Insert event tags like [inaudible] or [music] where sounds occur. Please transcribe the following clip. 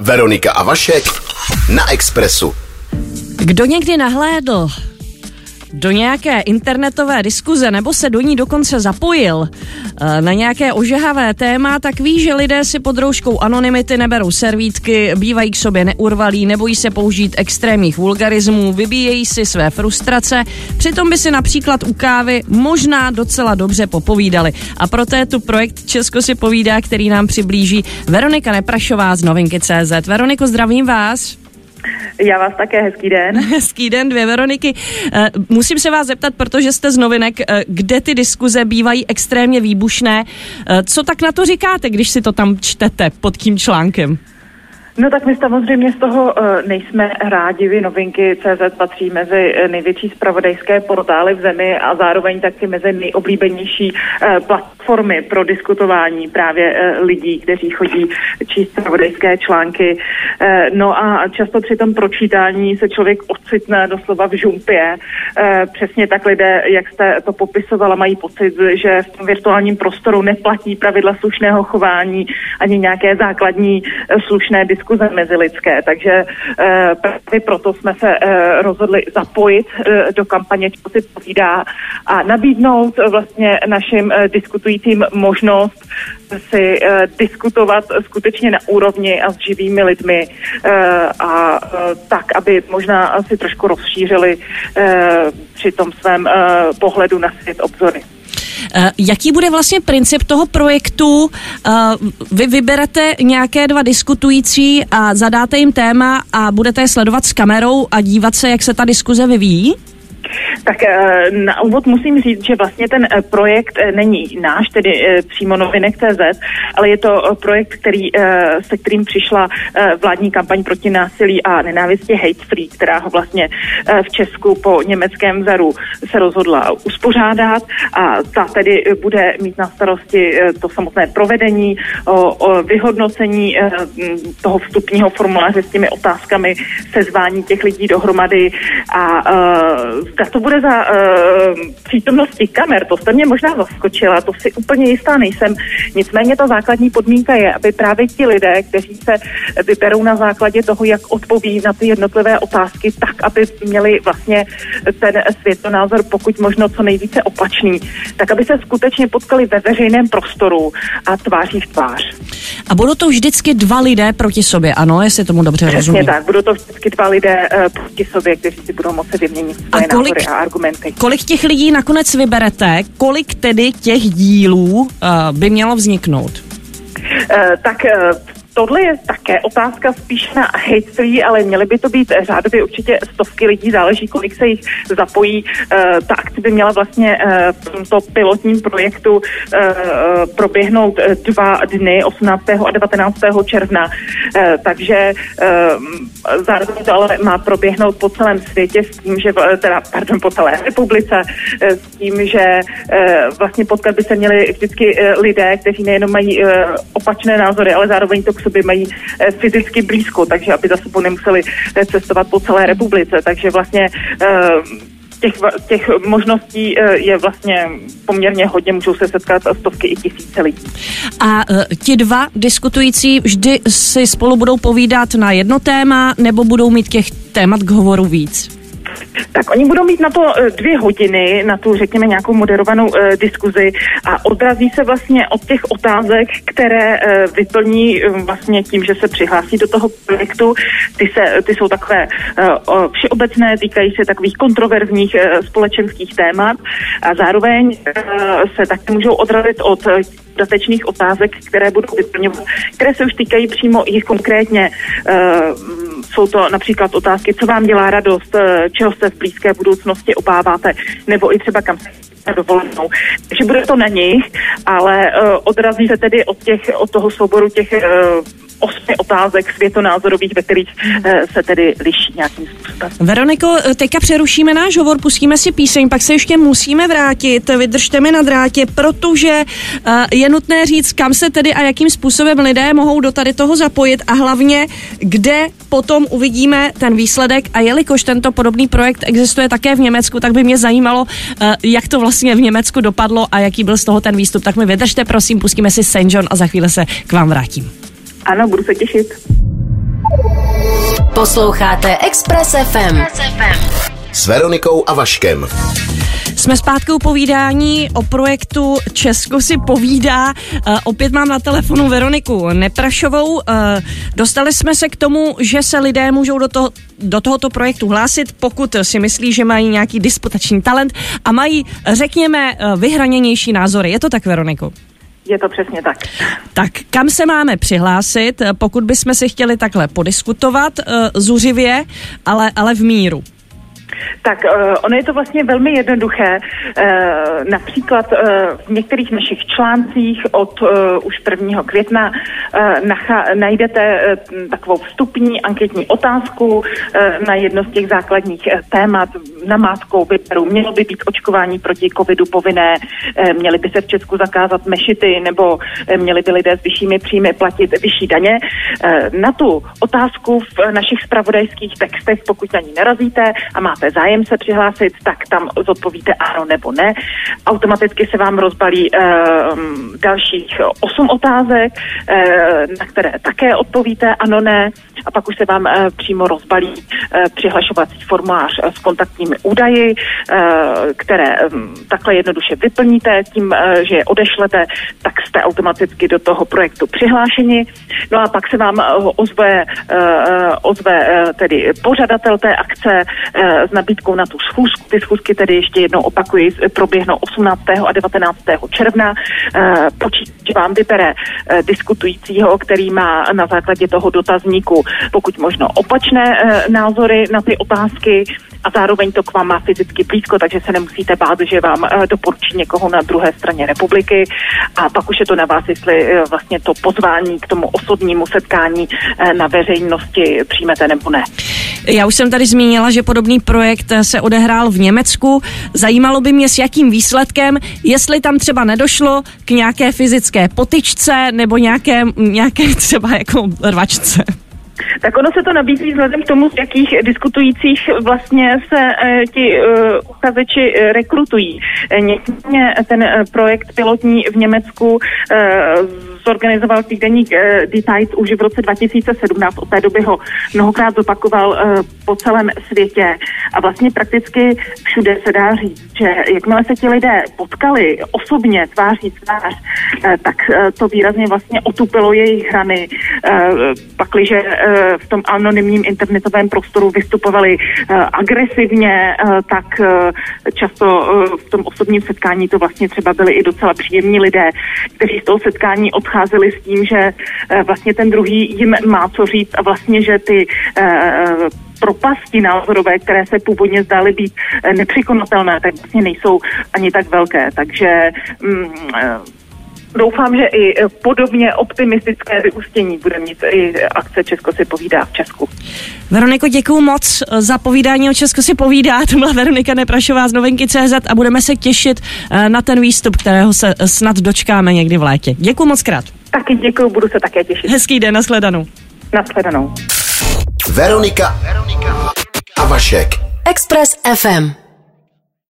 Veronika a Vašek na Expressu. Kdo někdy nahlédl do nějaké internetové diskuze nebo se do ní dokonce zapojil eh, na nějaké ožehavé téma, tak ví, že lidé si pod rouškou anonymity neberou servítky, bývají k sobě neurvalí, nebojí se použít extrémních vulgarismů, vybíjejí si své frustrace, přitom by si například u kávy možná docela dobře popovídali. A proto je tu projekt Česko si povídá, který nám přiblíží Veronika Neprašová z Novinky CZ. Veroniko, zdravím vás. Já vás také, hezký den. [laughs] Hezký den, dvě Veroniky. Eh, musím se vás zeptat, protože jste z novinek, eh, kde ty diskuze bývají extrémně výbušné. Eh, co tak na to říkáte, když si to tam čtete pod tím článkem? No tak my samozřejmě z toho uh, nejsme rádi. Vy novinky CZ patří mezi největší spravodajské portály v zemi a zároveň taky mezi nejoblíbenější uh, platformy pro diskutování právě lidí, kteří chodí číst spravodajské články. No a často při tom pročítání se člověk ocitne doslova v žumpě. Přesně tak lidé, jak jste to popisovala, mají pocit, že v tom virtuálním prostoru neplatí pravidla slušného chování ani nějaké základní slušné diskuse diskuze mezilidské, takže eh, právě proto jsme se eh, rozhodli zapojit eh, do kampaně, co si povídá a nabídnout vlastně našim diskutujícím možnost si diskutovat skutečně na úrovni a s živými lidmi a tak, aby možná si trošku rozšířili při tom svém pohledu na svět obzory. Eh, jaký bude vlastně princip toho projektu? Eh, vy vyberete nějaké dva diskutující a zadáte jim téma a budete je sledovat s kamerou a dívat se, jak se ta diskuze vyvíjí? Tak eh, na úvod musím říct, že vlastně ten eh, projekt eh, není náš, tedy přímo novinek.cz, ale je to projekt, který, se kterým přišla vládní kampaň proti násilí a nenávisti Hate Free, která ho vlastně v Česku po německém vzoru se rozhodla uspořádat. A ta tedy bude mít na starosti to samotné provedení, vyhodnocení toho vstupního formuláře s těmi otázkami, sezvání těch lidí dohromady a zda to bude za uh, přítomnosti kamer, to jste mě možná zaskočila, to si úplně jistá nejsem. Nicméně ta základní podmínka je, aby právě ti lidé, kteří se vyberou na základě toho, jak odpoví na ty jednotlivé otázky, tak, aby měli vlastně ten světonázor pokud možno co nejvíce opačný, tak aby se skutečně potkali ve veřejném prostoru a tváří v tvář. A budou to vždycky dva lidé proti sobě, ano, jestli tomu dobře Přesně rozumím. tak, budou to vždycky dva lidé uh, proti sobě, kteří si budou moci vyměnit a kolik, názory argumenty. Kolik těch lidí nakonec vyberete? Kolik tedy těch dílů uh, by mělo vzniknout? Uh, tak uh, Tohle je také otázka spíš na hejtství, ale měly by to být řádově určitě stovky lidí, záleží, kolik se jich zapojí. Uh, ta akce by měla vlastně uh, v tomto pilotním projektu uh, proběhnout dva dny, 18. a 19. června. Uh, takže uh, zároveň to ale má proběhnout po celém světě s tím, že, teda, pardon, po celé republice, s tím, že uh, vlastně potkat by se měli vždycky lidé, kteří nejenom mají uh, opačné názory, ale zároveň to sobě mají eh, fyzicky blízko, takže aby za sebou nemuseli eh, cestovat po celé republice. Takže vlastně eh, těch, těch možností je vlastně poměrně hodně, můžou se setkat stovky i tisíce lidí. A ti dva diskutující vždy si spolu budou povídat na jedno téma, nebo budou mít těch témat k hovoru víc? Tak oni budou mít na to eh, dvě hodiny, na tu, řekněme, nějakou moderovanou uh, diskuzi a odrazí se vlastně od těch otázek, které uh, vyplní um, vlastně tím, že se přihlásí do toho projektu. Ty, se, ty jsou takové uh, všeobecné, týkají se takových kontroverzních uh, společenských témat a zároveň uh, se také můžou odrazit od dodatečných otázek, které budou vyplňovat, které se už týkají přímo jich konkrétně. Uh, jsou to například otázky, co vám dělá radost, eh, čeho se v blízké budoucnosti obáváte, nebo i třeba kam? se dovolenou. Takže bude to na nich, ale uh, odrazí se tedy od, těch, od toho souboru těch uh, osmi otázek světonázorových, ve kterých uh, se tedy liší nějakým způsobem. Veroniko, teďka přerušíme náš hovor, pustíme si píseň, pak se ještě musíme vrátit, vydržte mi na drátě, protože uh, je nutné říct, kam se tedy a jakým způsobem lidé mohou do tady toho zapojit a hlavně, kde potom uvidíme ten výsledek a jelikož tento podobný projekt existuje také v Německu, tak by mě zajímalo, uh, jak to vlastně v Německu dopadlo a jaký byl z toho ten výstup. Tak mi vydržte, prosím, pustíme si St. John a za chvíli se k vám vrátím. Ano, budu se těšit. Posloucháte Express FM. S Veronikou a Vaškem. Jsme zpátky u povídání o projektu Česko si povídá. Uh, opět mám na telefonu Veroniku Neprašovou. Uh, dostali jsme se k tomu, že se lidé můžou do, toho, do tohoto projektu hlásit, pokud si myslí, že mají nějaký disputační talent a mají, řekněme, uh, vyhraněnější názory. Je to tak, Veroniku? Je to přesně tak. Tak kam se máme přihlásit, pokud bychom si chtěli takhle podiskutovat uh, zuřivě, ale, ale v míru? Tak uh, ono je to vlastně velmi jednoduché. Uh, například uh, v některých našich článcích od uh, už 1. května uh, nacha, najdete uh, takovou vstupní anketní otázku uh, na jedno z těch základních uh, témat. Na mátkou vyberu, mělo by být očkování proti covidu povinné, uh, měly by se v Česku zakázat mešity nebo uh, měli by lidé s vyššími příjmy platit vyšší daně. Uh, na tu otázku v našich spravodajských textech, pokud na ní narazíte a máte máte zájem se přihlásit, tak tam zodpovíte ano nebo ne. Automaticky se vám rozbalí uh, dalších osm otázek, uh, na které také odpovíte ano, ne. A pak už se vám uh, přímo rozbalí přihlašovací formulář uh, s kontaktními údaji, uh, které um, takhle jednoduše vyplníte. Tím, že je odešlete, tak jste automaticky do toho projektu přihlášeni. No a pak se vám ozve, ozve tedy pořadatel té akce s nabídkou na tu schůzku. Ty schůzky tedy ještě jednou opakuji, proběhnou 18. a 19. června. Eh, počítač vám vybere eh, diskutujícího, který má na základě toho dotazníku pokud možno opačné eh, názory na ty otázky a zároveň to k vám má fyzicky blízko, takže se nemusíte bát, že vám doporučí někoho na druhé straně republiky a pak už je to na vás, jestli vlastně to pozvání k tomu osobnímu setkání na veřejnosti přijmete nebo ne. Já už jsem tady zmínila, že podobný projekt se odehrál v Německu. Zajímalo by mě, s jakým výsledkem, jestli tam třeba nedošlo k nějaké fyzické potyčce nebo nějaké, nějaké třeba jako rvačce. Tak ono se to nabízí vzhledem k tomu, z jakých diskutujících vlastně se e, ti e, uchazeči e, rekrutují. Nicméně ten projekt pilotní v Německu e, zorganizoval týdeník uh, Details už v roce 2017. Od té doby ho mnohokrát zopakoval uh, po celém světě a vlastně prakticky všude se dá říct, že jakmile se ti lidé potkali osobně tváří tvář, uh, tak uh, to výrazně vlastně otupilo jejich hrany. Uh, pakliže uh, v tom anonymním internetovém prostoru vystupovali uh, agresivně, uh, tak uh, často uh, v tom osobním setkání to vlastně třeba byli i docela příjemní lidé, kteří z toho setkání odcházeli odcházeli s tím, že eh, vlastně ten druhý jim má co říct a vlastně, že ty eh, propasti názorové, které se původně zdály být eh, nepřekonatelné, tak vlastně nejsou ani tak velké. Takže mm, doufám, že i podobně optimistické vyústění bude mít i akce Česko si povídá v Česku. Veroniko, děkuji moc za povídání o Česko si povídá. [laughs] To byla Veronika Neprašová z novinky CZ a budeme se těšit eh, na ten výstup, kterého se snad dočkáme někdy v létě. Děkuji moc krát. Taky děkuji, budu se také těšit. Hezký den, nashledanou. Nashledanou. Veronika, Veronika a Vašek. Express FM.